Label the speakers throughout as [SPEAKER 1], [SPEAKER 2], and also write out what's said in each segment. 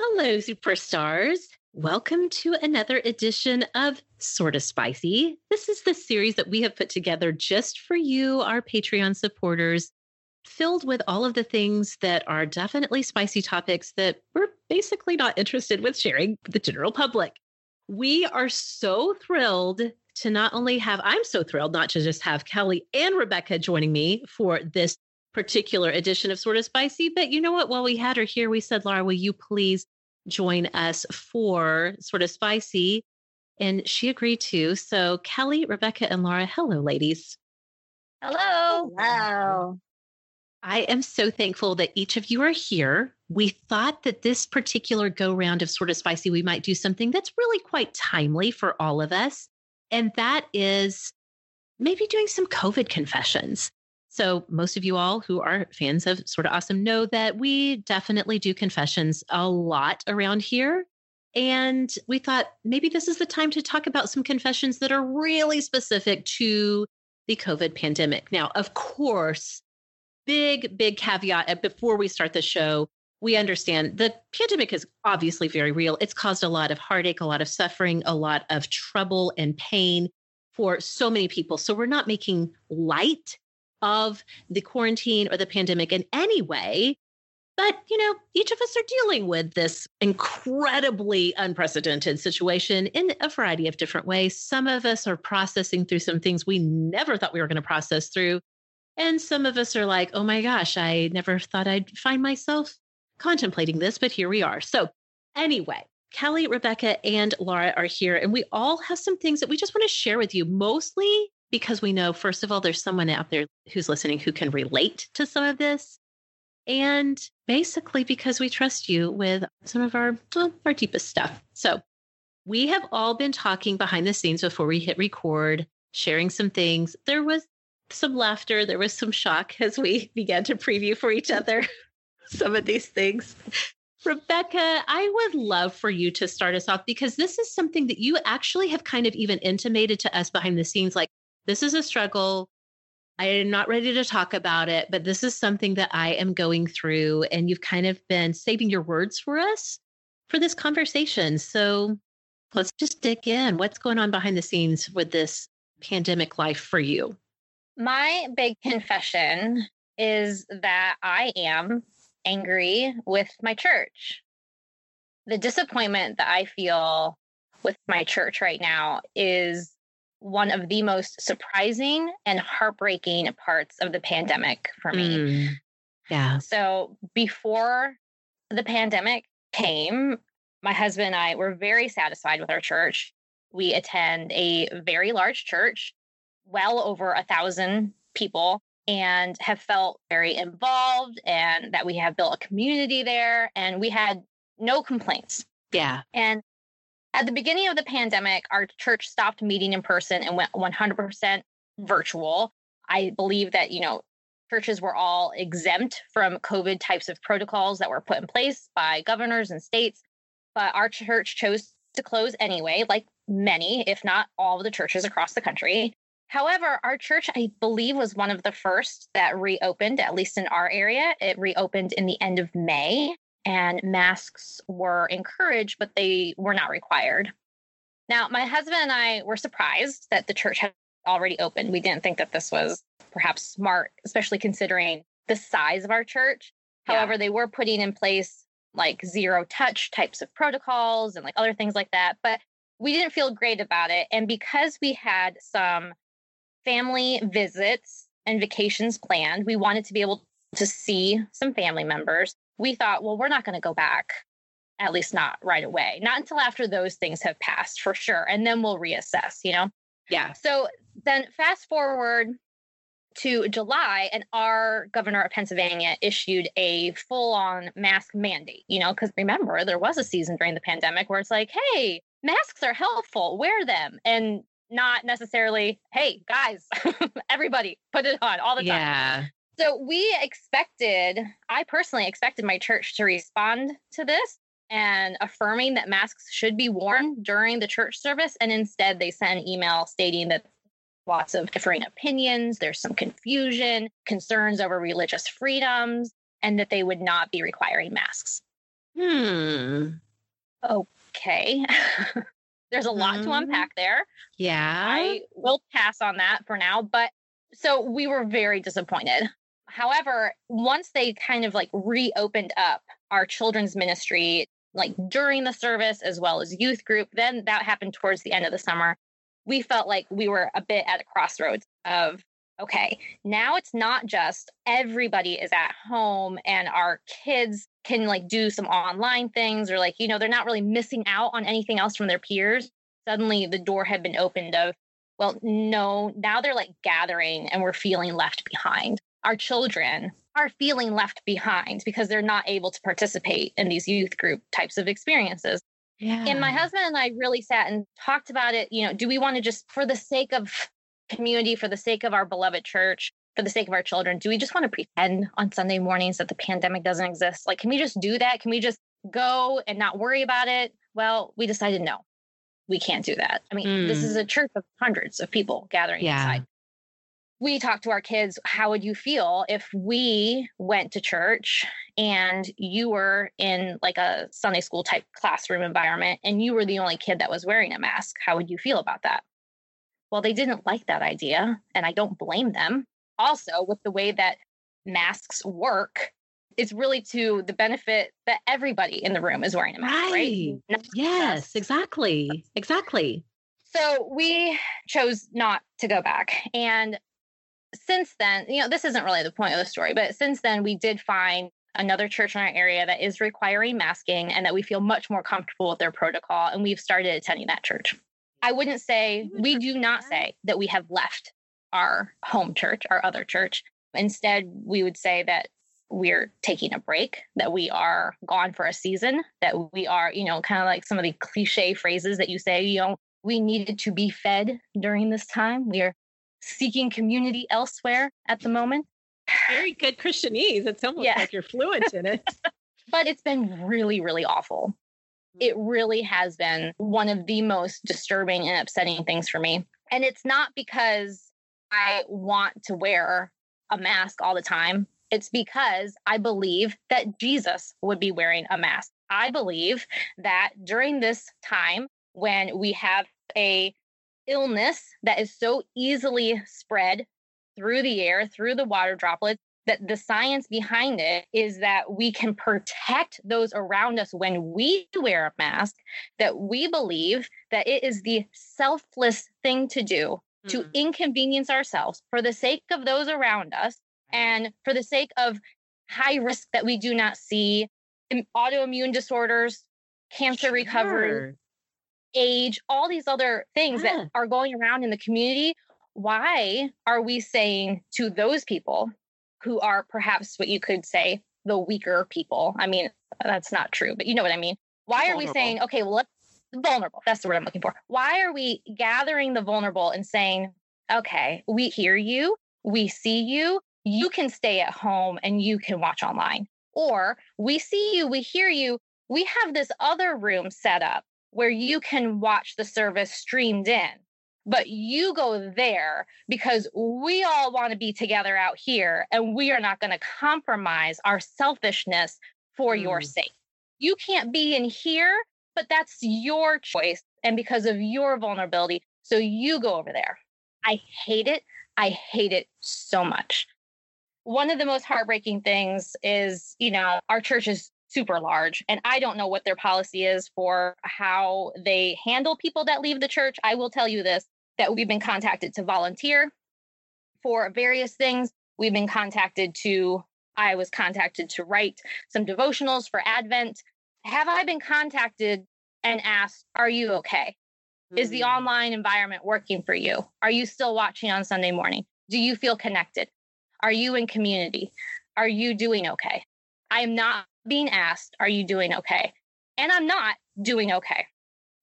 [SPEAKER 1] Hello, superstars. Welcome to another edition of Sorta Spicy. This is the series that we have put together just for you, our Patreon supporters, filled with all of the things that are definitely spicy topics that we're basically not interested with sharing with the general public. We are so thrilled to not only have, I'm so thrilled not to just have Kelly and Rebekah joining me for this particular edition of Sorta Spicy, but you know what? While we had her here, we said, Laura, will you please join us for Sorta Spicy? And she agreed to. So, Kelly, Rebekah, and Laura, hello, ladies.
[SPEAKER 2] Hello.
[SPEAKER 3] Hello.
[SPEAKER 1] I am so thankful that each of you are here. We thought that this particular go round of Sorta Spicy, we might do something that's really quite timely for all of us. And that is maybe doing some COVID confessions. So, most of you all who are fans of Sorta Awesome know that we definitely do confessions a lot around here. And we thought maybe this is the time to talk about some confessions that are really specific to the COVID pandemic. Now, of course, big, big caveat uh, before we start the show. We understand the pandemic is obviously very real. It's caused a lot of heartache, a lot of suffering, a lot of trouble and pain for so many people. So we're not making light of the quarantine or the pandemic in any way. But, you know, each of us are dealing with this incredibly unprecedented situation in a variety of different ways. Some of us are processing through some things we never thought we were going to process through. And some of us are like, oh my gosh, I never thought I'd find myself contemplating this, but here we are. So, anyway, Kelly, Rebekah, and Laura are here, and we all have some things that we just want to share with you, mostly because we know, first of all, there's someone out there who's listening who can relate to some of this. And basically, because we trust you with some of our, well, our deepest stuff. So, we have all been talking behind the scenes before we hit record, sharing some things. There was some laughter, there was some shock as we began to preview for each other some of these things. Rebekah, I would love for you to start us off because this is something that you actually have kind of even intimated to us behind the scenes like, this is a struggle. I am not ready to talk about it, but this is something that I am going through. And you've kind of been saving your words for us for this conversation. So let's just dig in. What's going on behind the scenes with this pandemic life for you?
[SPEAKER 2] My big confession is that I am angry with my church. The disappointment that I feel with my church right now is one of the most surprising and heartbreaking parts of the pandemic for me. Mm,
[SPEAKER 1] yeah.
[SPEAKER 2] So before the pandemic came, my husband and I were very satisfied with our church. We attend a very large church, well over a thousand people, and have felt very involved and that we have built a community there and we had no complaints.
[SPEAKER 1] Yeah.
[SPEAKER 2] And at the beginning of the pandemic, our church stopped meeting in person and went 100% virtual. I believe that, you know, churches were all exempt from COVID types of protocols that were put in place by governors and states. But our church chose to close anyway, like many, if not all of the churches across the country. However, our church, I believe, was one of the first that reopened, at least in our area. It reopened in the end of May and masks were encouraged, but they were not required. Now, my husband and I were surprised that the church had already opened. We didn't think that this was perhaps smart, especially considering the size of our church. Yeah. However, they were putting in place like zero touch types of protocols and like other things like that. But we didn't feel great about it. And because we had some family visits and vacations planned, we wanted to be able to see some family members we thought, well, we're not going to go back, at least not right away, not until after those things have passed for sure. And then we'll reassess, you know?
[SPEAKER 1] Yeah.
[SPEAKER 2] So then fast forward to July, and our governor of Pennsylvania issued a full on mask mandate, you know, because remember, there was a season during the pandemic where it's like, hey, masks are helpful, wear them. And not necessarily, hey, guys, everybody put it on all the time.
[SPEAKER 1] Yeah.
[SPEAKER 2] So we expected, I personally expected my church to respond to this and affirming that masks should be worn during the church service. And instead, they sent an email stating that lots of differing opinions, there's some confusion, concerns over religious freedoms, and that they would not be requiring masks.
[SPEAKER 1] Hmm. Mm.
[SPEAKER 2] Okay. There's a lot to
[SPEAKER 1] Mhm.
[SPEAKER 2] unpack there.
[SPEAKER 1] Yeah.
[SPEAKER 2] I will pass on that for now. But so we were very disappointed. However, once they kind of like reopened up our children's ministry, like during the service as well as youth group, then that happened towards the end of the summer. We felt like we were a bit at a crossroads of, okay, now it's not just everybody is at home and our kids can like do some online things or like, you know, they're not really missing out on anything else from their peers. Suddenly the door had been opened of, well, no, now they're like gathering and we're feeling left behind. Our children are feeling left behind because they're not able to participate in these youth group types of experiences.
[SPEAKER 1] yeah.
[SPEAKER 2] And my husband and I really sat and talked about it. You know, do we want to just, for the sake of community, for the sake of our beloved church, for the sake of our children, do we just want to pretend on Sunday mornings that the pandemic doesn't exist? Like, can we just do that? Can we just go and not worry about it? Well, we decided no, we can't do that. I mean, this
[SPEAKER 1] Mm.
[SPEAKER 2] is a church of hundreds of people gathering
[SPEAKER 1] Yeah.
[SPEAKER 2] inside. We talked to our kids, how would you feel if we went to church and you were in like a Sunday school type classroom environment and you were the only kid that was wearing a mask? How would you feel about that? Well, they didn't like that idea, and I don't blame them. Also, with the way that masks work, it's really to the benefit that everybody in the room is wearing a mask, right?
[SPEAKER 1] Right. Yes, exactly. Exactly.
[SPEAKER 2] So we chose not to go back. And since then, you know, this isn't really the point of the story, but since then, we did find another church in our area that is requiring masking and that we feel much more comfortable with their protocol. And we've started attending that church. I wouldn't say, we do not say that we have left our home church, our other church. Instead, we would say that we're taking a break, that we are gone for a season, that we are, you know, kind of like some of the cliche phrases that you say, you know, we needed to be fed during this time. We are seeking community elsewhere at the moment.
[SPEAKER 3] Very good Christianese. It's almost
[SPEAKER 2] Yeah.
[SPEAKER 3] like you're fluent in it.
[SPEAKER 2] But it's been really, really awful. Hmm. It really has been one of the most disturbing and upsetting things for me. And it's not because I want to wear a mask all the time. It's because I believe that Jesus would be wearing a mask. I believe that during this time when we have a illness that is so easily spread through the air, through the water droplets, that the science behind it is that we can protect those around us when we wear a mask, that we believe that it is the selfless thing to do to
[SPEAKER 1] Mm.
[SPEAKER 2] inconvenience ourselves for the sake of those around us and for the sake of high risk that we do not see, autoimmune disorders, cancer recovery,
[SPEAKER 1] Sure.
[SPEAKER 2] Age, all these other things
[SPEAKER 1] Yeah.
[SPEAKER 2] that are going around in the community. Why are we saying to those people who are perhaps what you could say the weaker people? I mean, that's not true, but you know what I mean. Why are we saying, okay, well, let's vulnerable? That's the word I'm looking for. Why are we gathering the vulnerable and saying, okay, we hear you, we see you, you can stay at home and you can watch online? Or we see you, we hear you, we have this other room set up where you can watch the service streamed in. But you go there because we all want to be together out here and we are not going to compromise our selfishness for your
[SPEAKER 1] Mm.
[SPEAKER 2] sake. You can't be in here, but that's your choice and because of your vulnerability. So you go over there. I hate it. I hate it so much. One of the most heartbreaking things is, you know, our church is super large and I don't know what their policy is for how they handle people that leave the church. I will tell you this that we've been contacted to volunteer for various things. We've been contacted to I was contacted to write some devotionals for Advent. Have I been contacted and asked, Are you okay? Is the
[SPEAKER 1] Mm.
[SPEAKER 2] online environment working for you? Are you still watching on Sunday morning? Do you feel connected? Are you in community? Are you doing okay? I am not being asked, Are you doing okay? And I'm not doing okay.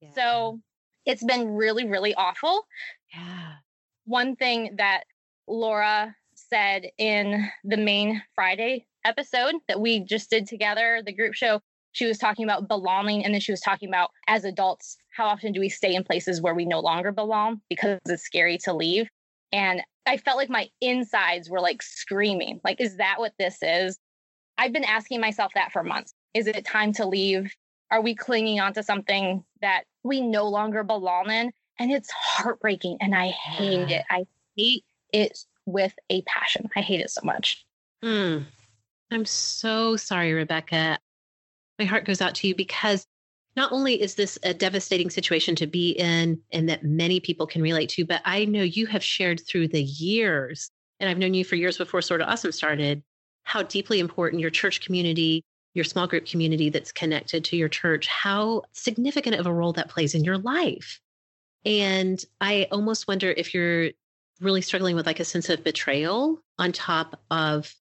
[SPEAKER 1] Yeah.
[SPEAKER 2] So it's been really, really awful.
[SPEAKER 1] yeah.
[SPEAKER 2] One thing that Laura said in the main Friday episode that we just did together, the group show, she was talking about belonging. And then she was talking about as adults, how often do we stay in places where we no longer belong because it's scary to leave? And I felt like my insides were like screaming, like, is that what this is? I've been asking myself that for months. Is it time to leave? Are we clinging onto something that we no longer belong in? And it's heartbreaking. And I hate it. I hate it with a passion. I hate it so much.
[SPEAKER 1] Mm. I'm so sorry, Rebekah. My heart goes out to you because not only is this a devastating situation to be in and that many people can relate to, but I know you have shared through the years, and I've known you for years before Sorta Awesome started, how deeply important your church community, your small group community that's connected to your church, how significant of a role that plays in your life. And I almost wonder if you're really struggling with like a sense of betrayal on top of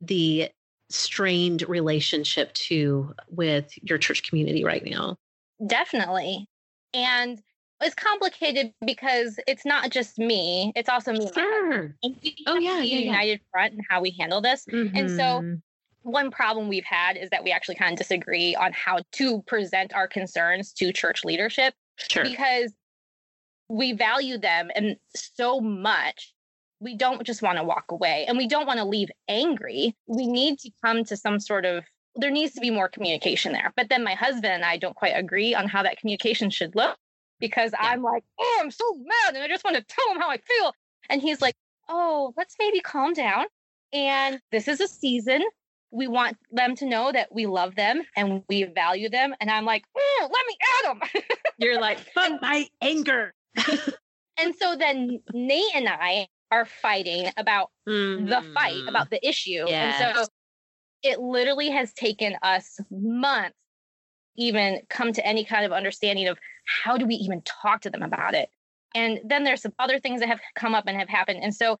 [SPEAKER 1] the strained relationship to with your church community right now.
[SPEAKER 2] Definitely. And it's complicated because it's not just me, it's also me. and my husband.
[SPEAKER 1] Sure. Oh, yeah, yeah,
[SPEAKER 2] a
[SPEAKER 1] yeah.
[SPEAKER 2] united front and how we handle this. And so
[SPEAKER 1] Mhm.
[SPEAKER 2] one problem we've had is that we actually kind of disagree on how to present our concerns to church leadership
[SPEAKER 1] sure.
[SPEAKER 2] because we value them and so much we don't just want to walk away and we don't want to leave angry we need to come to some sort of there needs to be more communication there but then my husband and i don't quite agree on how that communication should look because i'm like oh i'm so mad and i just want to tell him how i feel and he's like oh let's maybe calm down and this is a season we want them to know that we love them and we value them and i'm like "Mm, let me at them
[SPEAKER 1] You're like, but my anger.
[SPEAKER 2] And so then Nate and I are fighting about the fight,
[SPEAKER 1] Mhm.
[SPEAKER 2] about the issue. And so it literally has taken us months even come to any kind of understanding of how do we even talk to them about it. And then there's some other things that have come up and have happened. And so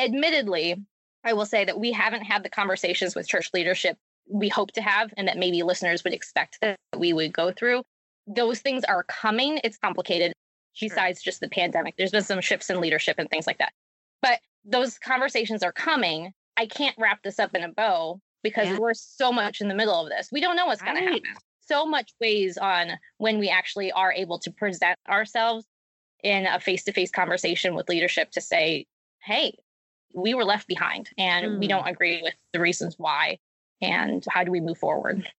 [SPEAKER 2] admittedly, I will say that we haven't had the conversations with church leadership we hope to have and that maybe listeners would expect that we would go through. Those things are coming. It's complicated
[SPEAKER 1] Sure.
[SPEAKER 2] besides just the pandemic. There's been some shifts in leadership and things like that. But those conversations are coming. I can't wrap this up in a bow because
[SPEAKER 1] Yeah.
[SPEAKER 2] we're so much in the middle of this. We don't know what's going
[SPEAKER 1] Right.
[SPEAKER 2] to happen. So much weighs on when we actually are able to present ourselves in a face to face conversation with leadership to say, hey, we were left behind and we
[SPEAKER 1] Mm.
[SPEAKER 2] don't agree with the reasons why. And how do we move forward?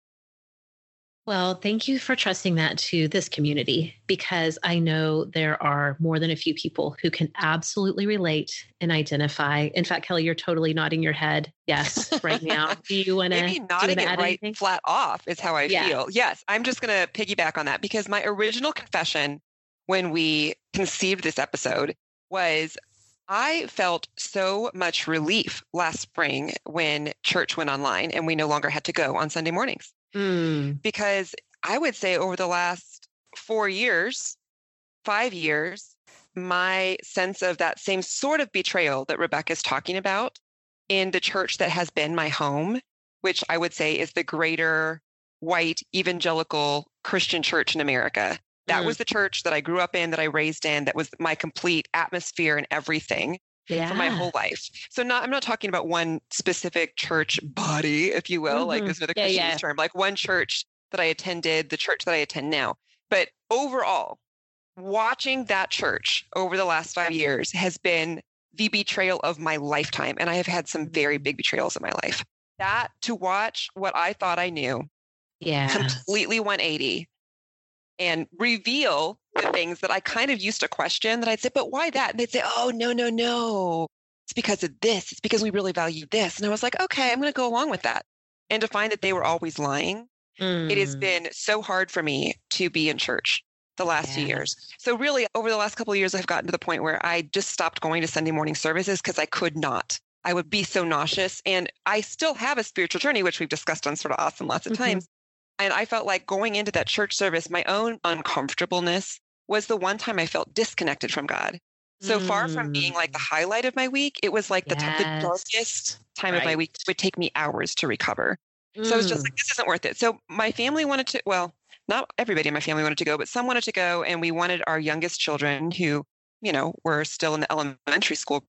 [SPEAKER 1] Well, thank you for trusting that to this community because I know there are more than a few people who can absolutely relate and identify. In fact, Kelly, you're totally nodding your head. Yes, right now. Do you want to
[SPEAKER 4] Maybe nodding it right
[SPEAKER 1] anything?
[SPEAKER 4] flat off is how I
[SPEAKER 1] Yeah.
[SPEAKER 4] feel. Yes, I'm just going to piggyback on that because my original confession when we conceived this episode was I felt so much relief last spring when church went online and we no longer had to go on Sunday mornings
[SPEAKER 1] Mm,
[SPEAKER 4] because I would say over the last four years, five years, my sense of that same sort of betrayal that Rebekah is talking about in the church that has been my home, which I would say is the greater white evangelical Christian church in America. That
[SPEAKER 1] Mm.
[SPEAKER 4] was the church that I grew up in, that I raised in, that was my complete atmosphere and everything
[SPEAKER 1] yeah.
[SPEAKER 4] for my whole life. So not I'm not talking about one specific church body, if you will, like
[SPEAKER 1] Mhm.
[SPEAKER 4] this is the
[SPEAKER 1] Yeah,
[SPEAKER 4] Christianese
[SPEAKER 1] yeah.
[SPEAKER 4] term, like one church that I attended, the church that I attend now. But overall, watching that church over the last five years has been the betrayal of my lifetime. And I have had some very big betrayals in my life. That to watch what I thought I knew
[SPEAKER 1] Yeah.
[SPEAKER 4] completely 180 and reveal the things that I kind of used to question that I'd say, but why that? And they'd say, oh, no, no, no. It's because of this. It's because we really value this. And I was like, okay, I'm going to go along with that. And to find that they were always lying, it has
[SPEAKER 1] Mm,
[SPEAKER 4] been so hard for me to be in church the last few years. So really over the last couple of years, I've gotten to the point where I just stopped going to Sunday morning services because I could not. I would be so nauseous. And I still have a spiritual journey, which we've discussed on Sorta Awesome lots of
[SPEAKER 1] Mhm.
[SPEAKER 4] times. And I felt like going into that church service, my own uncomfortableness was the one time I felt disconnected from God. So far from being like the
[SPEAKER 1] Mm.
[SPEAKER 4] highlight of my week, it was like the, t- the darkest time of my week. It would take me hours to recover. So I was just
[SPEAKER 1] Mm.
[SPEAKER 4] like, this isn't worth it. So my family wanted to, well, not everybody in my family wanted to go, but some wanted to go. And we wanted our youngest children who, you know, were still in the elementary school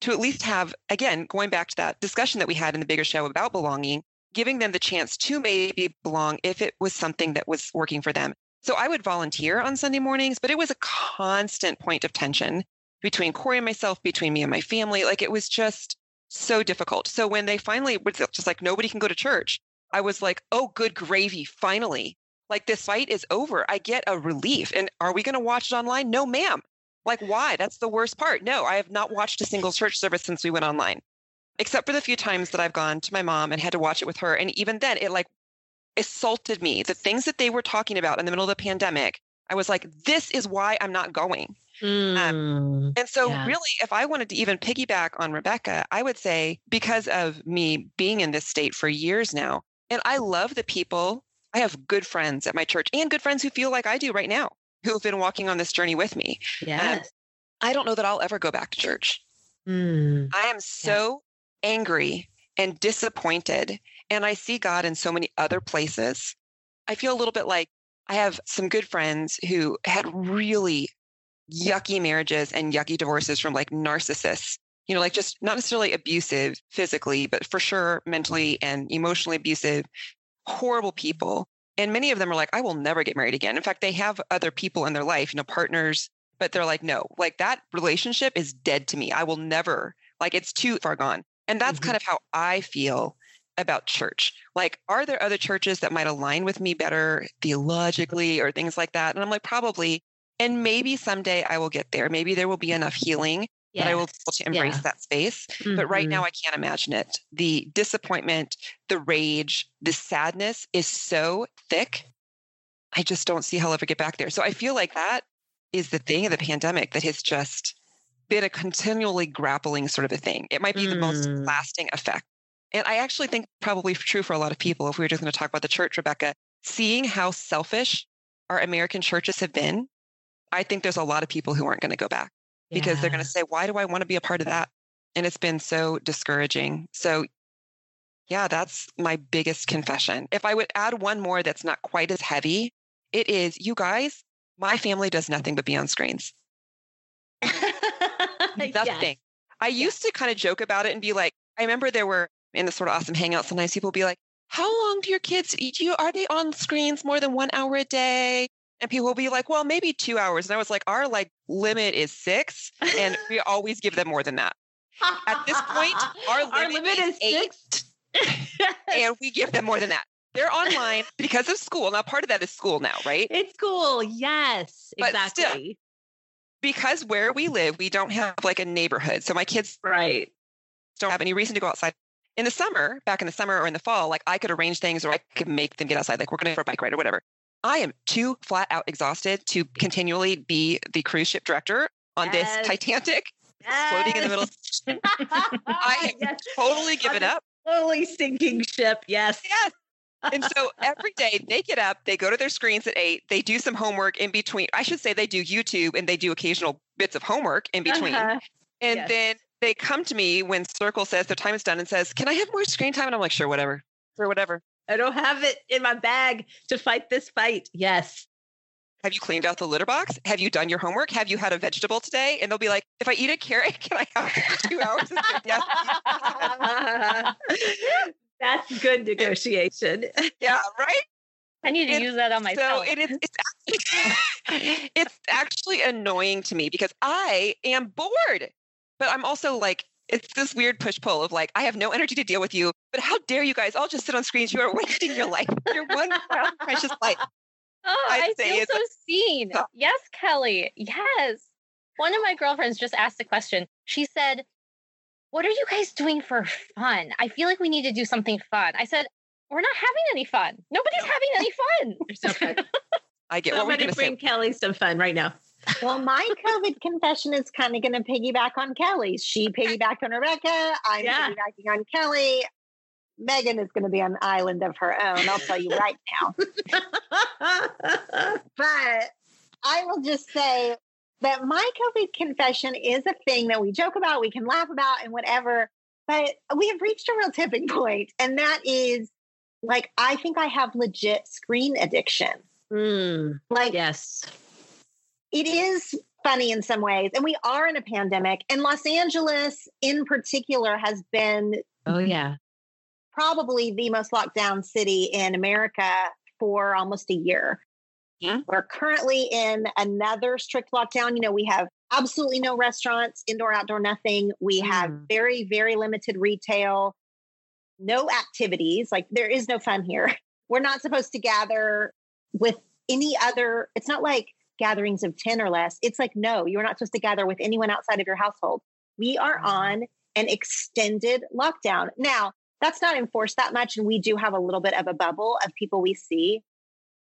[SPEAKER 4] to at least have, again, going back to that discussion that we had in the bigger show about belonging, giving them the chance to maybe belong if it was something that was working for them. So I would volunteer on Sunday mornings, but it was a constant point of tension between Corey and myself, between me and my family. Like it was just so difficult. So when they finally was just like, nobody can go to church, I was like, oh, good gravy. Finally, like this fight is over. I get a relief. And are we going to watch it online? No, ma'am. Like, why? That's the worst part. No, I have not watched a single church service since we went online, except for the few times that I've gone to my mom and had to watch it with her. And even then, it like assaulted me. The things that they were talking about in the middle of the pandemic, I was like, this is why I'm not going. Um, and so,
[SPEAKER 1] yeah.
[SPEAKER 4] really, if I wanted to even piggyback on Rebekah, I would say because of me being in this state for years now, and I love the people, I have good friends at my church and good friends who feel like I do right now, who have been walking on this journey with me.
[SPEAKER 1] yes.
[SPEAKER 4] I don't know that I'll ever go back to church.
[SPEAKER 1] Mm.
[SPEAKER 4] I am so angry and disappointed. And I see God in so many other places. I feel a little bit like I have some good friends who had really yucky marriages and yucky divorces from like narcissists, you know, like just not necessarily abusive physically, but for sure mentally and emotionally abusive, horrible people. And many of them are like, I will never get married again. In fact, they have other people in their life, you know, partners, but they're like, no, like that relationship is dead to me. I will never, like, it's too far gone. And that's
[SPEAKER 1] Mhm.
[SPEAKER 4] kind of how I feel about church. Like, are there other churches that might align with me better theologically or things like that? And I'm like, probably. And maybe someday I will get there. Maybe there will be enough healing that I will be able to embrace
[SPEAKER 1] Yeah.
[SPEAKER 4] that space. But right
[SPEAKER 1] Mhm.
[SPEAKER 4] now, I can't imagine it. The disappointment, the rage, the sadness is so thick. I just don't see how I'll ever get back there. So I feel like that is the thing of the pandemic that has just been a continually grappling sort of a thing. It might be the most
[SPEAKER 1] Mm.
[SPEAKER 4] lasting effect. And I actually think probably true for a lot of people, if we were just going to talk about the church, Rebekah, seeing how selfish our American churches have been, I think there's a lot of people who aren't going to go back because they're going to say, why do I want to be a part of that? And it's been so discouraging. So, yeah, that's my biggest confession. If I would add one more that's not quite as heavy, it is you guys, my family does nothing but be on screens.
[SPEAKER 1] Yes.
[SPEAKER 4] Nothing. I used to kind of joke about it and be like, I remember there were in the Sorta Awesome hangout, sometimes people would be like, How long do your kids eat you? Are they on screens more than one hour a day? And people will be like, Well, maybe two hours. And I was like, Our like limit is six, and we always give them more than that. At this point, our limit is eight.
[SPEAKER 1] six.
[SPEAKER 4] and we give them more than that. They're online because of school. Now, part of that is school now, right?
[SPEAKER 1] It's school. Yes,
[SPEAKER 4] But still,
[SPEAKER 1] exactly.
[SPEAKER 4] Because where we live, we don't have like a neighborhood. So my kids
[SPEAKER 1] right.
[SPEAKER 4] don't have any reason to go outside. In the summer, back in the summer or in the fall, like I could arrange things or I could make them get outside, like we're going for a bike ride or whatever. I am too flat out exhausted to continually be the cruise ship director on
[SPEAKER 1] Yes.
[SPEAKER 4] this Titanic floating in the middle. I have
[SPEAKER 1] yes.
[SPEAKER 4] totally given up.
[SPEAKER 1] Slowly sinking ship. Yes.
[SPEAKER 4] Yes. And so every day they get up, they go to their screens at eight, they do some homework in between. I should say they do YouTube and they do occasional bits of homework in between.
[SPEAKER 1] Uh-huh.
[SPEAKER 4] And
[SPEAKER 1] yes.
[SPEAKER 4] then they come to me when Circle says their time is done and says, Can I have more screen time? And I'm like, Sure, whatever. Sure, whatever.
[SPEAKER 1] I don't have it in my bag to fight this fight. Yes.
[SPEAKER 4] Have you cleaned out the litter box? Have you done your homework? Have you had a vegetable today? And they'll be like, If I eat a carrot, can I have two hours? Yes.
[SPEAKER 1] That's good negotiation.
[SPEAKER 4] yeah, right?
[SPEAKER 2] I need to
[SPEAKER 4] It's-
[SPEAKER 2] use that on myself.
[SPEAKER 4] So it is it's actually, it's actually annoying to me because I am bored. But I'm also like, it's this weird push pull of like, I have no energy to deal with you. But how dare you guys all just sit on screens? You are wasting your life. Your one precious life.
[SPEAKER 2] Oh,
[SPEAKER 4] I'd
[SPEAKER 2] I
[SPEAKER 4] say
[SPEAKER 2] feel
[SPEAKER 4] it's
[SPEAKER 2] so seen.
[SPEAKER 4] tough.
[SPEAKER 2] Yes, Kelly. Yes. One of my girlfriends just asked a question. She said, What are you guys doing for fun? I feel like we need to do something fun. I said, We're not having any fun. Nobody's having any fun.
[SPEAKER 1] You're so fun.
[SPEAKER 4] I get what we're going to
[SPEAKER 1] bring
[SPEAKER 4] say.
[SPEAKER 1] Kelly some fun right now.
[SPEAKER 5] Well, my COVID confession is kind of going to piggyback on Kelly's. She piggybacked on Rebecca. I'm
[SPEAKER 1] Yeah.
[SPEAKER 5] piggybacking on Kelly. Megan is going to be on an island of her own. I'll tell you right now. But I will just say that my COVID confession is a thing that we joke about, we can laugh about, and whatever. But we have reached a real tipping point, and that is like I think I have legit screen addiction.
[SPEAKER 1] Mm,
[SPEAKER 5] Like
[SPEAKER 1] yes.
[SPEAKER 5] it is funny in some ways, and we are in a pandemic, and Los Angeles in particular has been
[SPEAKER 1] Oh yeah.
[SPEAKER 5] probably the most locked down city in America for almost a year. We're currently in another strict lockdown. You know, we have absolutely no restaurants, indoor, outdoor, nothing. We have
[SPEAKER 1] Mm.
[SPEAKER 5] very, very limited retail, no activities. Like there is no fun here. We're not supposed to gather with any other, it's not like gatherings of 10 or less. It's like, no, it's not like gatherings of 10 or less. It's like, no, you're not supposed to gather with anyone outside of your household. We are on an extended lockdown. Now, that's not enforced that much. And we do have a little bit of a bubble of people we see.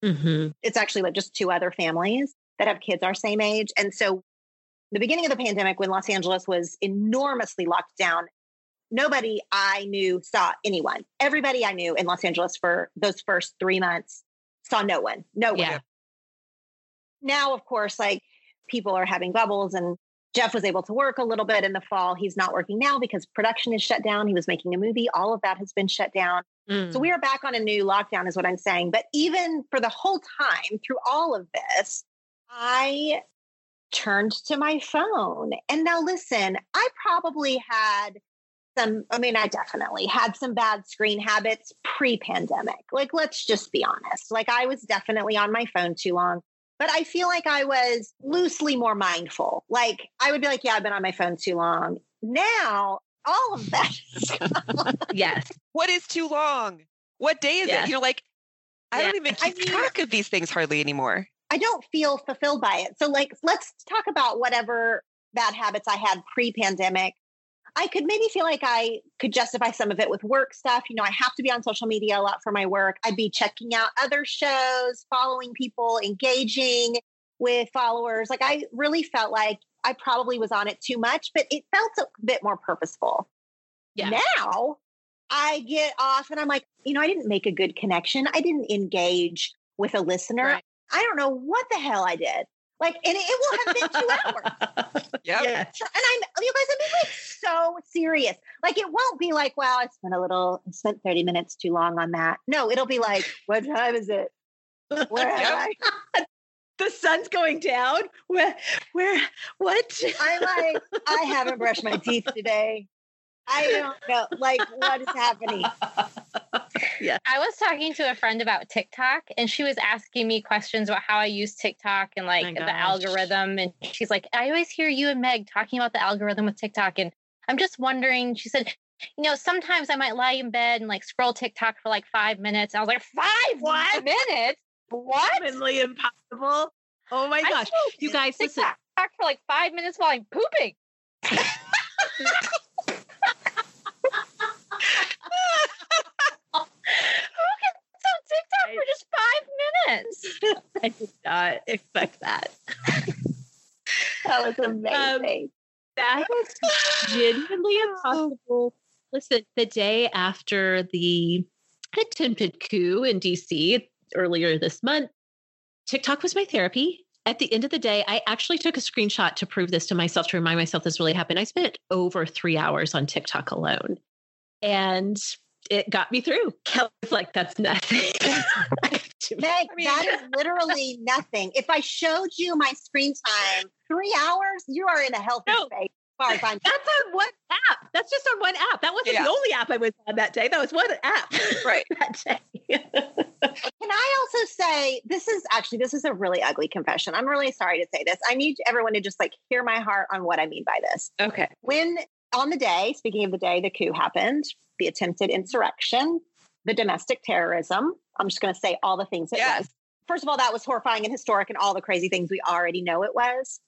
[SPEAKER 1] Mm-hmm.
[SPEAKER 5] It's actually like just two other families that have kids our same age. And so, the beginning of the pandemic, when Los Angeles was enormously locked down, nobody I knew saw anyone. Everybody I knew in Los Angeles for those first three months saw no one. No one.
[SPEAKER 1] Yeah.
[SPEAKER 5] Now, of course, like people are having bubbles and Jeff was able to work a little bit in the fall. He's not working now because production is shut down. He was making a movie. All of that has been shut down.
[SPEAKER 1] Mm.
[SPEAKER 5] So we are back on a new lockdown, is what I'm saying. But even for the whole time through all of this, I turned to my phone. And now, listen, I probably had some, I mean, I definitely had some bad screen habits pre pandemic. Like, let's just be honest. Like, I was definitely on my phone too long. But I feel like I was loosely more mindful. Like, I would be like, yeah, I've been on my phone too long. Now, all of that
[SPEAKER 1] yes.
[SPEAKER 4] What is too long? What day is
[SPEAKER 1] Yeah.
[SPEAKER 4] it? You know, like I
[SPEAKER 1] Yeah.
[SPEAKER 4] don't even
[SPEAKER 5] I
[SPEAKER 4] keep
[SPEAKER 5] mean-
[SPEAKER 4] track of these things hardly anymore.
[SPEAKER 5] I don't feel fulfilled by it. So, like, let's talk about whatever bad habits I had pre pandemic. I could maybe feel like I could justify some of it with work stuff. You know, I have to be on social media a lot for my work. I'd be checking out other shows, following people, engaging with followers. Like, I really felt like I probably was on it too much, but it felt a bit more purposeful.
[SPEAKER 1] Yeah.
[SPEAKER 5] Now I get off and I'm like, you know, I didn't make a good connection. I didn't engage with a listener.
[SPEAKER 1] Right.
[SPEAKER 5] I don't know what the hell I did. Like, and it, it will have been two hours.
[SPEAKER 4] Yep.
[SPEAKER 1] Yes.
[SPEAKER 5] And I'm, you guys, I'm being like so serious. Like, it won't be like, wow, I spent a little, I spent 30 minutes too long on that. No, it'll be like, what time is it? Where am I?
[SPEAKER 3] the sun's going down. Where, where, what?
[SPEAKER 5] I'm like, I haven't brushed my teeth today. I don't know. Like, what is happening?
[SPEAKER 2] I was talking to a friend about TikTok and she was asking me questions about how I use TikTok and like
[SPEAKER 1] My
[SPEAKER 2] the algorithm. And she's like, I always hear you and Meg talking about the algorithm with TikTok. And I'm just wondering, she said, you know, sometimes I might lie in bed and like scroll TikTok for like five minutes. And I was like, five
[SPEAKER 3] What?
[SPEAKER 2] minutes? What?
[SPEAKER 3] Humanly impossible. Oh my
[SPEAKER 2] I
[SPEAKER 3] gosh.
[SPEAKER 1] You guys, listen.
[SPEAKER 2] TikTok for like five minutes while I'm pooping. Who can so TikTok for just five minutes?
[SPEAKER 1] I did not expect that.
[SPEAKER 5] That was amazing.
[SPEAKER 1] Um, that was genuinely impossible. Listen, the day after the attempted coup in DC earlier this month, TikTok was my therapy. At the end of the day, I actually took a screenshot to prove this to myself, to remind myself this really happened. I spent over three hours on TikTok alone. And it got me through. Kelly's like, that's nothing.
[SPEAKER 5] Meg,
[SPEAKER 4] mean-
[SPEAKER 5] that is literally nothing. If I showed you my screen time, three hours, you are in a healthy
[SPEAKER 1] No.
[SPEAKER 5] space. As far as
[SPEAKER 3] That's on one app. That's just on one app. That wasn't
[SPEAKER 4] Yeah.
[SPEAKER 3] the only app I was on that day. That was one app.
[SPEAKER 4] Right.
[SPEAKER 3] that day.
[SPEAKER 5] Can I also say this is actually this is a really ugly confession. I'm really sorry to say this. I need everyone to just like hear my heart on what I mean by this.
[SPEAKER 1] okay.
[SPEAKER 5] When on the day, speaking of the day the coup happened, the attempted insurrection, the domestic terrorism, I'm just going to say all the things it
[SPEAKER 4] Yes.
[SPEAKER 5] was. First of all, that was horrifying and historic and all the crazy things we already know it was.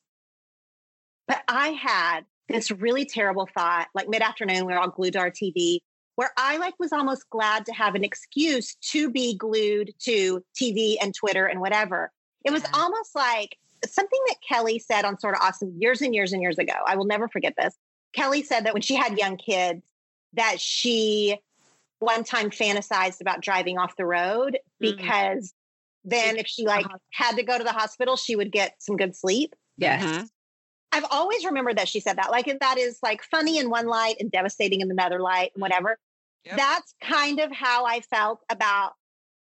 [SPEAKER 5] But I had this really terrible thought, like mid afternoon, we were all glued to our TV, where I like was almost glad to have an excuse to be glued to TV and Twitter and whatever. It was
[SPEAKER 1] Yeah.
[SPEAKER 5] almost like something that Kelly said on Sorta Awesome years and years and years ago. I will never forget this. Kelly said that when she had young kids, that she one time fantasized about driving off the road
[SPEAKER 1] Mm.
[SPEAKER 5] because then if she like had to go to the hospital, she would get some good sleep.
[SPEAKER 1] Yes.
[SPEAKER 4] Mhm.
[SPEAKER 5] I've always remembered that she said that. Like that is like funny in one light and devastating in another light and whatever.
[SPEAKER 4] Yep.
[SPEAKER 5] That's kind of how I felt about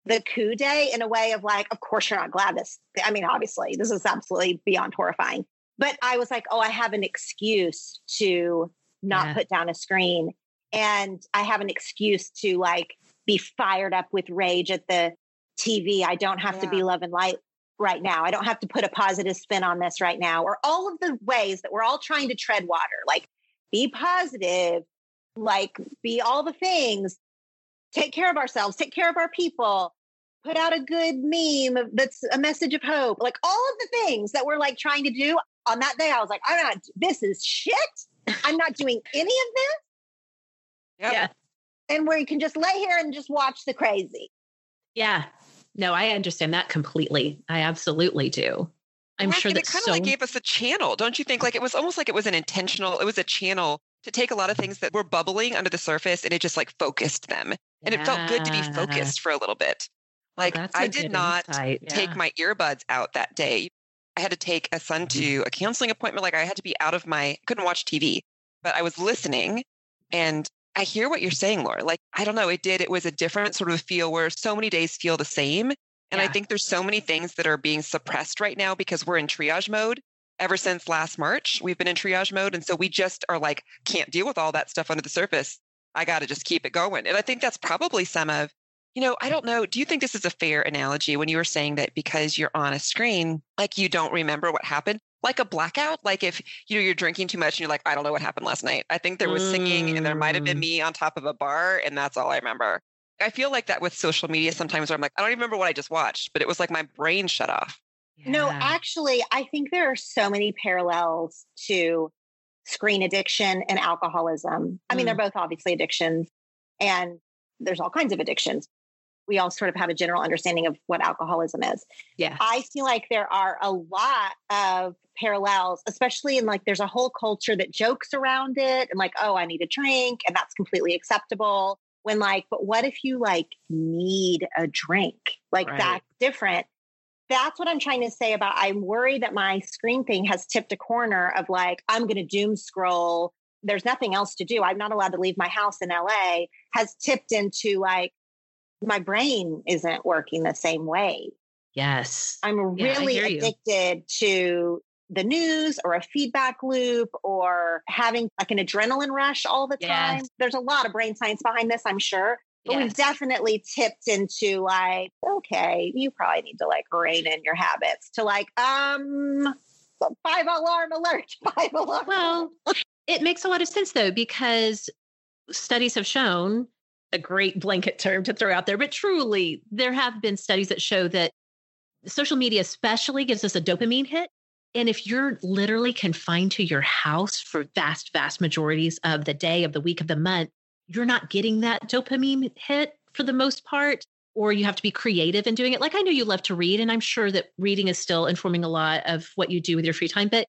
[SPEAKER 5] the coup day in a way of like, of course you're not glad this. I mean, obviously, this is absolutely beyond horrifying. But I was like, oh, I have an excuse to not
[SPEAKER 1] Yeah.
[SPEAKER 5] put down a screen. And I have an excuse to like be fired up with rage at the TV. I don't have to be
[SPEAKER 4] Yeah.
[SPEAKER 5] love and light right now. I don't have to put a positive spin on this right now, or all of the ways that we're all trying to tread water, like be positive, like be all the things, take care of ourselves, take care of our people. put out a good meme that's a message of hope. Like all of the things that we're like trying to do on that day, I was like, I'm not, this is shit. I'm not doing any of this.
[SPEAKER 4] Yep.
[SPEAKER 1] Yeah.
[SPEAKER 5] And where you can just lay here and just watch the crazy.
[SPEAKER 1] Yeah. No, I understand that completely. I absolutely do. I'm
[SPEAKER 4] Well,
[SPEAKER 1] sure that
[SPEAKER 4] it kind of
[SPEAKER 1] so
[SPEAKER 4] like gave us a channel, don't you think? Like it was almost like it was an intentional, it was a channel to take a lot of things that were bubbling under the surface and it just like focused them. And it felt good to be focused for a little bit. Oh, like
[SPEAKER 1] That's a
[SPEAKER 4] I did not
[SPEAKER 1] insight,
[SPEAKER 4] take my earbuds out that day. I had to take a son mm-hmm. to a counseling appointment. Like I had to be out of my, couldn't watch TV, but I was listening and I hear what you're saying, Laura. Like, I don't know, it did. It was a different sort of feel where so many days feel the same. And I think there's so many things that are being suppressed right now because we're in triage mode. Ever since last March, we've been in triage mode. And so we just are like, can't deal with all that stuff under the surface. I got to just keep it going. And I think that's probably some of, you know, I don't know. Do you think this is a fair analogy when you were saying that because you're on a screen, like you don't remember what happened? Like a blackout? Like if you know you're drinking too much and you're like, I don't know what happened last night. I think there was singing and there might have been
[SPEAKER 1] Mm.
[SPEAKER 4] me on top of a bar, and that's all I remember. I feel like that with social media sometimes where I'm like, I don't even remember what I just watched, but it was like my brain shut off.
[SPEAKER 5] No, actually, I think there are so many parallels to screen addiction and alcoholism. I mean, they're both obviously addictions, and there's all kinds of addictions. We all sort of have a general understanding of what alcoholism is.
[SPEAKER 1] yeah.
[SPEAKER 5] I feel like there are a lot of parallels, especially in like there's a whole culture that jokes around it and like, oh, I need a drink, and that's completely acceptable. When like, but what if you like need a drink? Like
[SPEAKER 1] Right.
[SPEAKER 5] that's different. That's what I'm trying to say about I'm worried that my screen thing has tipped a corner of like, I'm gonna doom scroll. There's nothing else to do. I'm not allowed to leave my house in LA, has tipped into like my brain isn't working the same way.
[SPEAKER 1] Yes.
[SPEAKER 5] I'm
[SPEAKER 1] Yeah,
[SPEAKER 5] really
[SPEAKER 1] you.
[SPEAKER 5] addicted to the news or a feedback loop or having like an adrenaline rush all the time.
[SPEAKER 1] Yes.
[SPEAKER 5] There's a lot of brain science behind this, I'm sure. But we've definitely tipped into like, okay, you probably need to like rein in your habits to like, um, five alarm alert, five alarm.
[SPEAKER 1] Well, it makes a lot of sense though, because studies have shown a great blanket term to throw out there, but truly, there have been studies that show that social media, especially, gives us a dopamine hit. And if you're literally confined to your house for vast, vast majorities of the day, of the week, of the month, you're not getting that dopamine hit for the most part, or you have to be creative in doing it. Like I know you love to read, and I'm sure that reading is still informing a lot of what you do with your free time. But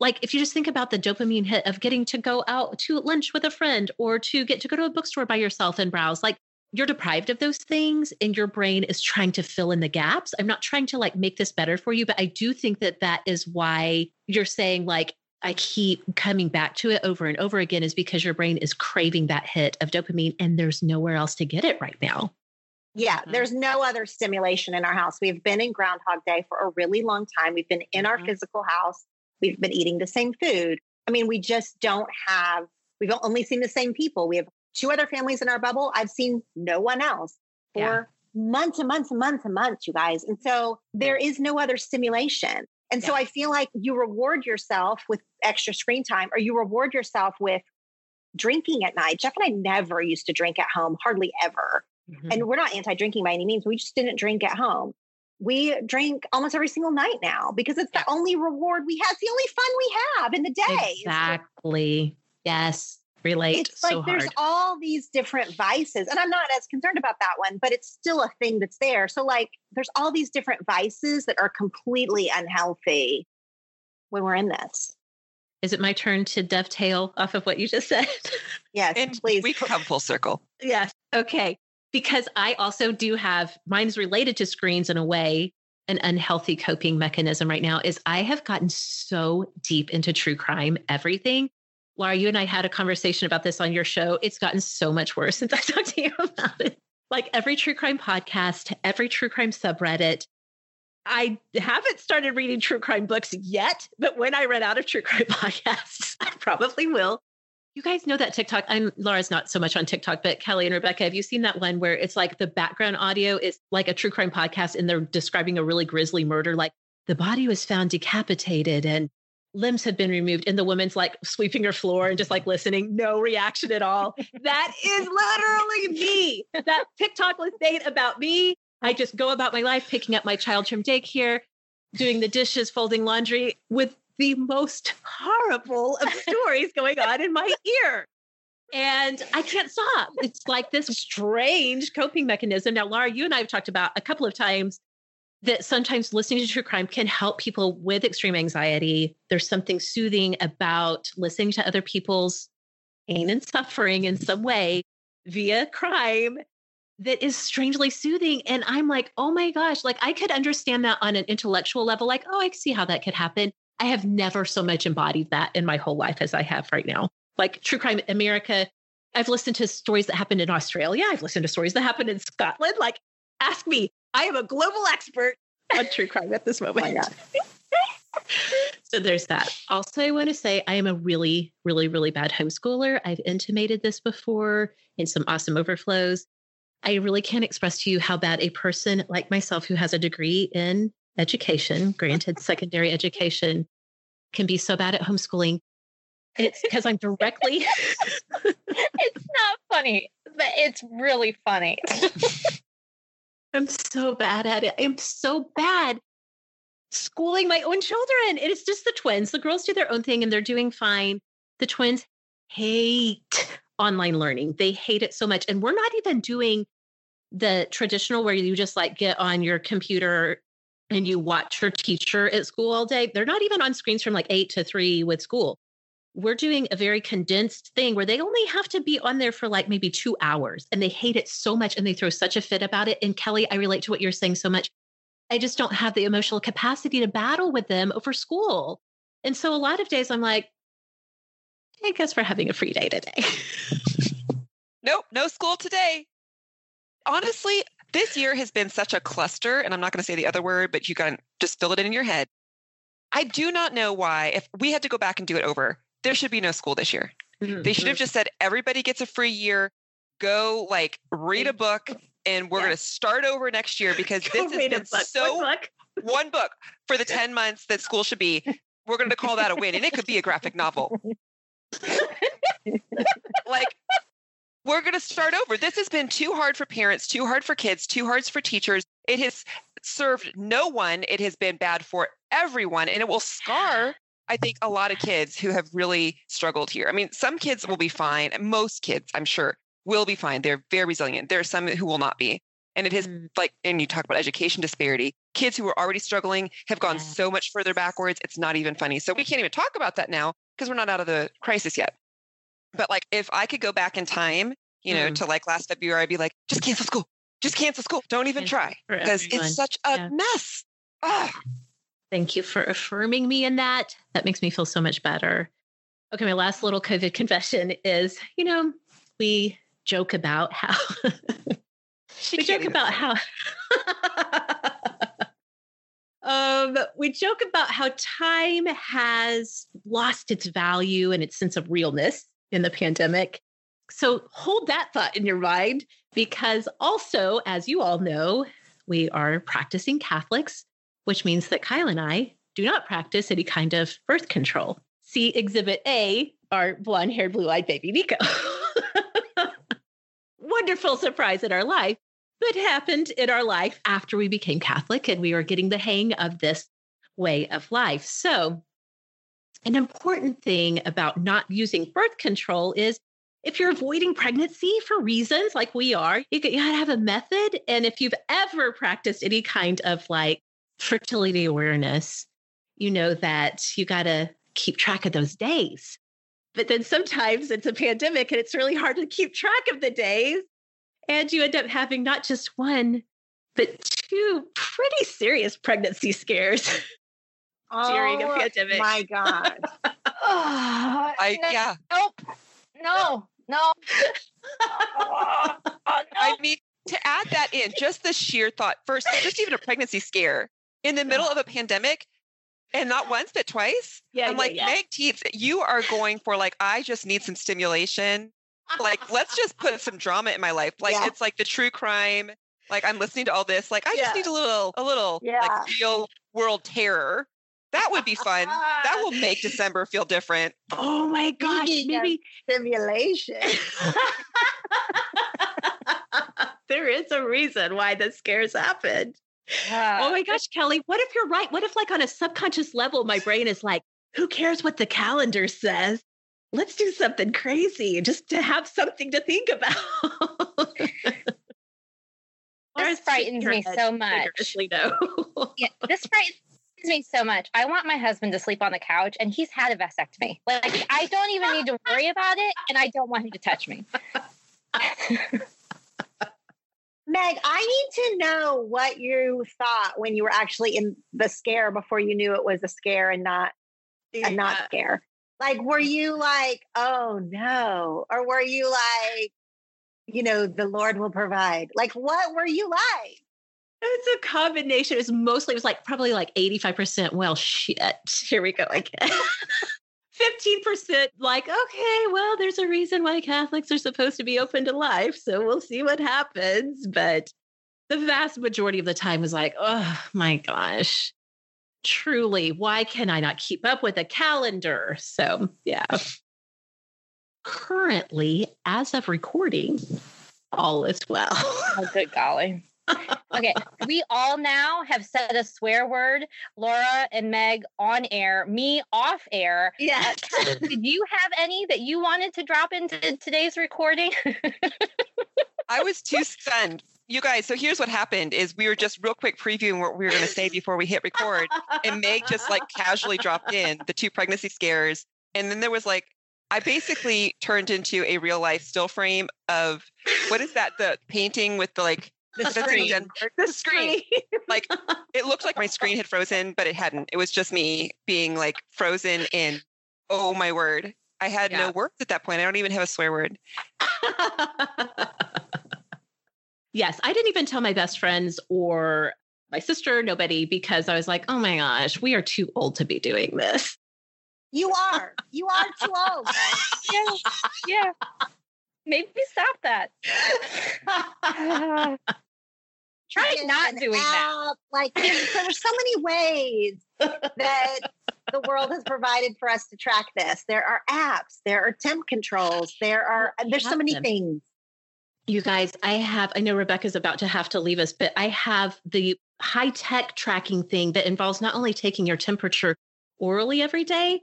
[SPEAKER 1] like if you just think about the dopamine hit of getting to go out to lunch with a friend or to get to go to a bookstore by yourself and browse, like you're deprived of those things and your brain is trying to fill in the gaps. I'm not trying to like make this better for you, but I do think that that is why you're saying like I keep coming back to it over and over again is because your brain is craving that hit of dopamine and there's nowhere else to get it right now.
[SPEAKER 5] Yeah,
[SPEAKER 1] Mhm.
[SPEAKER 5] there's no other stimulation in our house. We've been in Groundhog Day for a really long time. We've been in our
[SPEAKER 1] Mhm.
[SPEAKER 5] physical house. We've been eating the same food. I mean, we just don't have, we've only seen the same people. We have two other families in our bubble. I've seen no one else for
[SPEAKER 1] Yeah.
[SPEAKER 5] months and months and months and months, you guys. And so there is no other stimulation. And so I feel like you reward yourself with extra screen time or you reward yourself with drinking at night. Jeff and I never used to drink at home, hardly ever
[SPEAKER 1] Mhm.
[SPEAKER 5] and we're not anti-drinking by any means we just didn't drink at home we drink almost every single night now because it's
[SPEAKER 1] Yeah.
[SPEAKER 5] the only reward we have it's the only fun we have in the day It's the-
[SPEAKER 1] Exactly. Yes. Relate
[SPEAKER 5] it's
[SPEAKER 1] so
[SPEAKER 5] like there's
[SPEAKER 1] hard.
[SPEAKER 5] all these different vices and i'm not as concerned about that one but it's still a thing that's there so like there's all these different vices that are completely unhealthy when we're in this
[SPEAKER 1] Is it my turn to dovetail off of what you just said?
[SPEAKER 5] yes
[SPEAKER 4] And
[SPEAKER 5] please
[SPEAKER 4] we come full circle.
[SPEAKER 1] yes. Okay. Because I also do have mine's related to screens in a way. An unhealthy coping mechanism right now is I have gotten so deep into true crime, everything. Laura, you and I had a conversation about this on your show. It's gotten so much worse since I talked to you about it. Like every true crime podcast, every true crime subreddit, I haven't started reading true crime books yet, but when I run out of true crime podcasts, I probably will. You guys know that TikTok. I'm Laura's not so much on TikTok, but Kelly and Rebekah, have you seen that one where it's like the background audio is like a true crime podcast and they're describing a really grisly murder? Like the body was found decapitated and limbs had been removed, and the woman's like sweeping her floor and just like listening, no reaction at all. that is literally me. That TikTok was made about me I just go about my life picking up my child from daycare, doing the dishes, folding laundry with the most horrible of stories going on in my ear. And I can't stop. It's like this strange coping mechanism. Now, Laura, you and I have talked about a couple of times that sometimes listening to true crime can help people with extreme anxiety. There's something soothing about listening to other people's pain and suffering in some way via crime that is strangely soothing. And I'm like, oh my gosh, like I could understand that on an intellectual level, like, oh, I see how that could happen. I have never so much embodied that in my whole life as I have right now. Like True Crime America, I've listened to stories that happened in Australia. I've listened to stories that happened in Scotland. Like, ask me. I am a global expert on true crime at this oh moment. Oh so there's that. Also, I want to say I am a really, really, really bad homeschooler. I've intimated this before in Sorta Awesome overflows. I really can't express to you how bad a person like myself who has a degree in education, granted secondary education, can be so bad at homeschooling. And it's because I'm directly.
[SPEAKER 2] it's not funny, but it's really funny.
[SPEAKER 1] I'm so bad at it. I'm so bad schooling my own children. It is just the twins. The girls do their own thing and they're doing fine. The twins hate online learning. They hate it so much. And we're not even doing the traditional where you just like get on your computer and you watch your teacher at school all day. They're not even on screens from like eight to three with school. We're doing a very condensed thing where they only have to be on there for like maybe two hours and they hate it so much and they throw such a fit about it. And Kelly, I relate to what you're saying so much. I just don't have the emotional capacity to battle with them over school. And so a lot of days I'm like, I guess we're having a free day today.
[SPEAKER 4] nope, no school today. Honestly, this year has been such a cluster, and I'm not going to say the other word, but you can just fill it in in your head. I do not know why, if we had to go back and do it over, there should be no school this year. Mm-hmm. They should have just said everybody gets a free year. Go like read a book, and we're yeah. going to start over next year because this has been so one book. one book for the 10 months that school should be. We're going to call that a win, and it could be a graphic novel. like we're going to start over. This has been too hard for parents, too hard for kids, too hard for teachers. It has served no one. It has been bad for everyone, and it will scar, I think, a lot of kids who have really struggled here. I mean, some kids will be fine. Most kids, I'm sure, will be fine. They're very resilient. There are some who will not be. And it has mm. like, and you talk about education disparity. Kids who are already struggling have gone so much further backwards. It's not even funny. So we can't even talk about that now because we're not out of the crisis yet. But like, if I could go back in time, you know, mm. to like last February, I'd be like, just cancel school. Just cancel school. Don't even try because it's such a yeah. mess. Ah.
[SPEAKER 1] Thank you for affirming me in that. That makes me feel so much better. Okay, my last little COVID confession is, you know, we joke about how we joke about how um, we joke about how time has lost its value and its sense of realness in the pandemic. So hold that thought in your mind because also, as you all know, we are practicing Catholics, which means that Kyle and I do not practice any kind of birth control. See Exhibit A, our blonde haired, blue eyed baby Nico. Wonderful surprise in our life, but happened in our life after we became Catholic and we were getting the hang of this way of life. So, an important thing about not using birth control is if you're avoiding pregnancy for reasons like we are, you, got to have a method. And if you've ever practiced any kind of like fertility awareness, you know that you got to keep track of those days. But then sometimes it's a pandemic and it's really hard to keep track of the days. And you end up having not just one, but two pretty serious pregnancy scares
[SPEAKER 5] oh, during a oh pandemic. My God. oh,
[SPEAKER 4] I,
[SPEAKER 2] no,
[SPEAKER 4] yeah.
[SPEAKER 2] Nope. No, no.
[SPEAKER 4] oh, no. I mean, to add that in, just the sheer thought first, just even a pregnancy scare in the middle of a pandemic, and not once but twice. Yeah, I'm yeah, like yeah. Meg Tietz, you are going for like I just need some stimulation. Like let's just put some drama in my life. Like yeah. it's like the true crime. Like I'm listening to all this. Like I just need a little, a little like real world terror. That would be fun. that will make December feel different.
[SPEAKER 1] Oh my gosh, maybe
[SPEAKER 5] stimulation.
[SPEAKER 1] there is a reason why the scares happened.
[SPEAKER 2] Uh,
[SPEAKER 1] oh my gosh, Kelly, what if you're right? What if, like, on a subconscious level, my brain is like, who cares what the calendar says? Let's do something crazy just to have something to think about.
[SPEAKER 2] This frightens me so much.
[SPEAKER 1] No.
[SPEAKER 2] yeah, this frightens me so much. I want my husband to sleep on the couch, and he's had a vasectomy. Like I don't even need to worry about it, and I don't want him to touch me.
[SPEAKER 5] Meg, I need to know what you thought when you were actually in the scare before you knew it was a scare and not a not scare. Like, were you like, oh no? Or were you like, you know, the Lord will provide? Like, what were you like?
[SPEAKER 1] It's a combination. It was mostly, it was like probably like 85%. Well, shit. Here we go again. 15% like, okay, well, there's a reason why Catholics are supposed to be open to life. So we'll see what happens. But the vast majority of the time was like, oh my gosh, truly, why can I not keep up with a calendar? So, yeah. Currently, as of recording, all is well.
[SPEAKER 2] oh, good golly okay, we all now have said a swear word. Laura and Meg on air, me off air.
[SPEAKER 1] Yeah.
[SPEAKER 2] Uh, did you have any that you wanted to drop into today's recording?
[SPEAKER 4] I was too stunned. You guys, so here's what happened is we were just real quick previewing what we were going to say before we hit record and Meg just like casually dropped in the two pregnancy scares and then there was like I basically turned into a real life still frame of what is that the painting with the like
[SPEAKER 1] the screen.
[SPEAKER 4] The screen. like it looked like my screen had frozen, but it hadn't. It was just me being like frozen in. Oh my word! I had yeah. no words at that point. I don't even have a swear word.
[SPEAKER 1] yes, I didn't even tell my best friends or my sister, nobody, because I was like, oh my gosh, we are too old to be doing this.
[SPEAKER 5] You are. You are too old.
[SPEAKER 2] yeah. Yeah. Maybe stop that. Try not doing that.
[SPEAKER 5] Like there's, there's so many ways that the world has provided for us to track this. There are apps, there are temp controls, there are there's so many them. things.
[SPEAKER 1] You guys, I have I know Rebekah's about to have to leave us, but I have the high tech tracking thing that involves not only taking your temperature orally every day,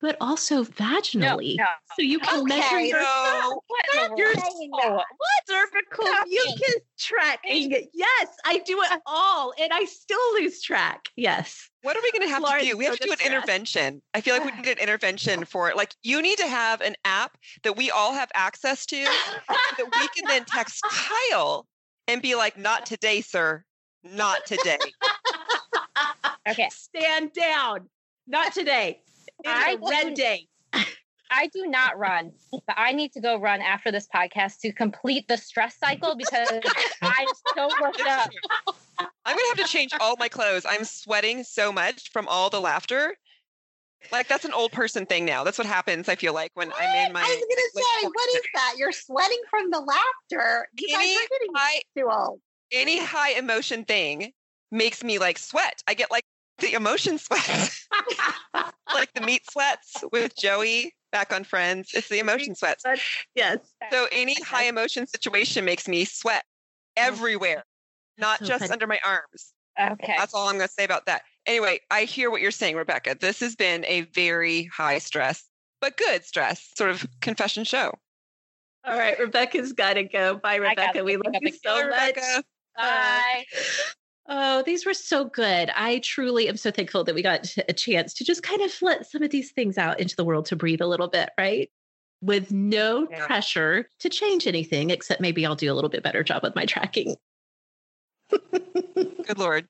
[SPEAKER 1] but also vaginally. No, no. So you can okay, measure your,
[SPEAKER 4] no.
[SPEAKER 1] what your oh, what cervical mucus tracking. Yes, I do it all and I still lose track. Yes.
[SPEAKER 4] What are we going to have to do? We have to do an intervention. I feel like we need an intervention for it. Like you need to have an app that we all have access to that we can then text Kyle and be like, not today, sir. Not today.
[SPEAKER 1] okay. Stand down. Not today. It's I red day.
[SPEAKER 2] I do not run, but I need to go run after this podcast to complete the stress cycle because I'm so worked up.
[SPEAKER 4] I'm gonna have to change all my clothes. I'm sweating so much from all the laughter. Like that's an old person thing now. That's what happens. I feel like when
[SPEAKER 5] what?
[SPEAKER 4] I'm in my. I
[SPEAKER 5] was gonna say, what is that? You're sweating from the laughter.
[SPEAKER 4] Any high,
[SPEAKER 5] too old.
[SPEAKER 4] Any high emotion thing makes me like sweat. I get like the emotion sweats, like the meat sweats with Joey back on Friends. It's the emotion sweats.
[SPEAKER 1] Yes.
[SPEAKER 4] So any high emotion situation makes me sweat everywhere, not so just funny. under my arms.
[SPEAKER 2] Okay.
[SPEAKER 4] That's all I'm going to say about that. Anyway, I hear what you're saying, Rebekah. This has been a very high stress, but good stress sort of confession show.
[SPEAKER 1] All right, Rebekah's got to go. Bye, Rebekah. We love you so much. Rebekah.
[SPEAKER 2] Bye.
[SPEAKER 1] Oh, these were so good. I truly am so thankful that we got a chance to just kind of let some of these things out into the world to breathe a little bit, right? With no yeah. pressure to change anything, except maybe I'll do a little bit better job with my tracking.
[SPEAKER 4] Good Lord.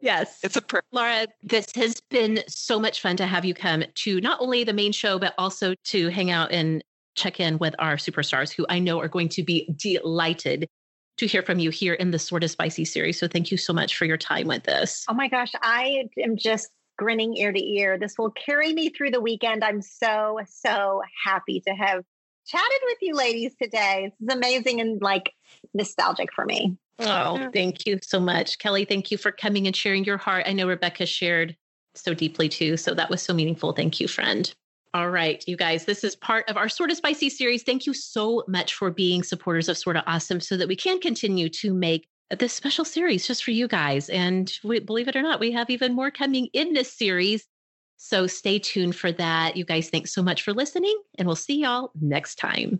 [SPEAKER 1] Yes.
[SPEAKER 4] It's a pr-
[SPEAKER 1] Laura, this has been so much fun to have you come to not only the main show, but also to hang out and check in with our superstars who I know are going to be delighted to hear from you here in the Sorta Spicy series. So thank you so much for your time with this.
[SPEAKER 5] Oh my gosh, I am just grinning ear to ear. This will carry me through the weekend. I'm so, so happy to have chatted with you ladies today. This is amazing and like nostalgic for me.
[SPEAKER 1] Oh, mm. thank you so much. Kelly, thank you for coming and sharing your heart. I know Rebekah shared so deeply too. So that was so meaningful. Thank you, friend. All right, you guys, this is part of our Sorta Spicy series. Thank you so much for being supporters of Sorta Awesome so that we can continue to make this special series just for you guys. And we, believe it or not, we have even more coming in this series. So stay tuned for that. You guys, thanks so much for listening, and we'll see y'all next time.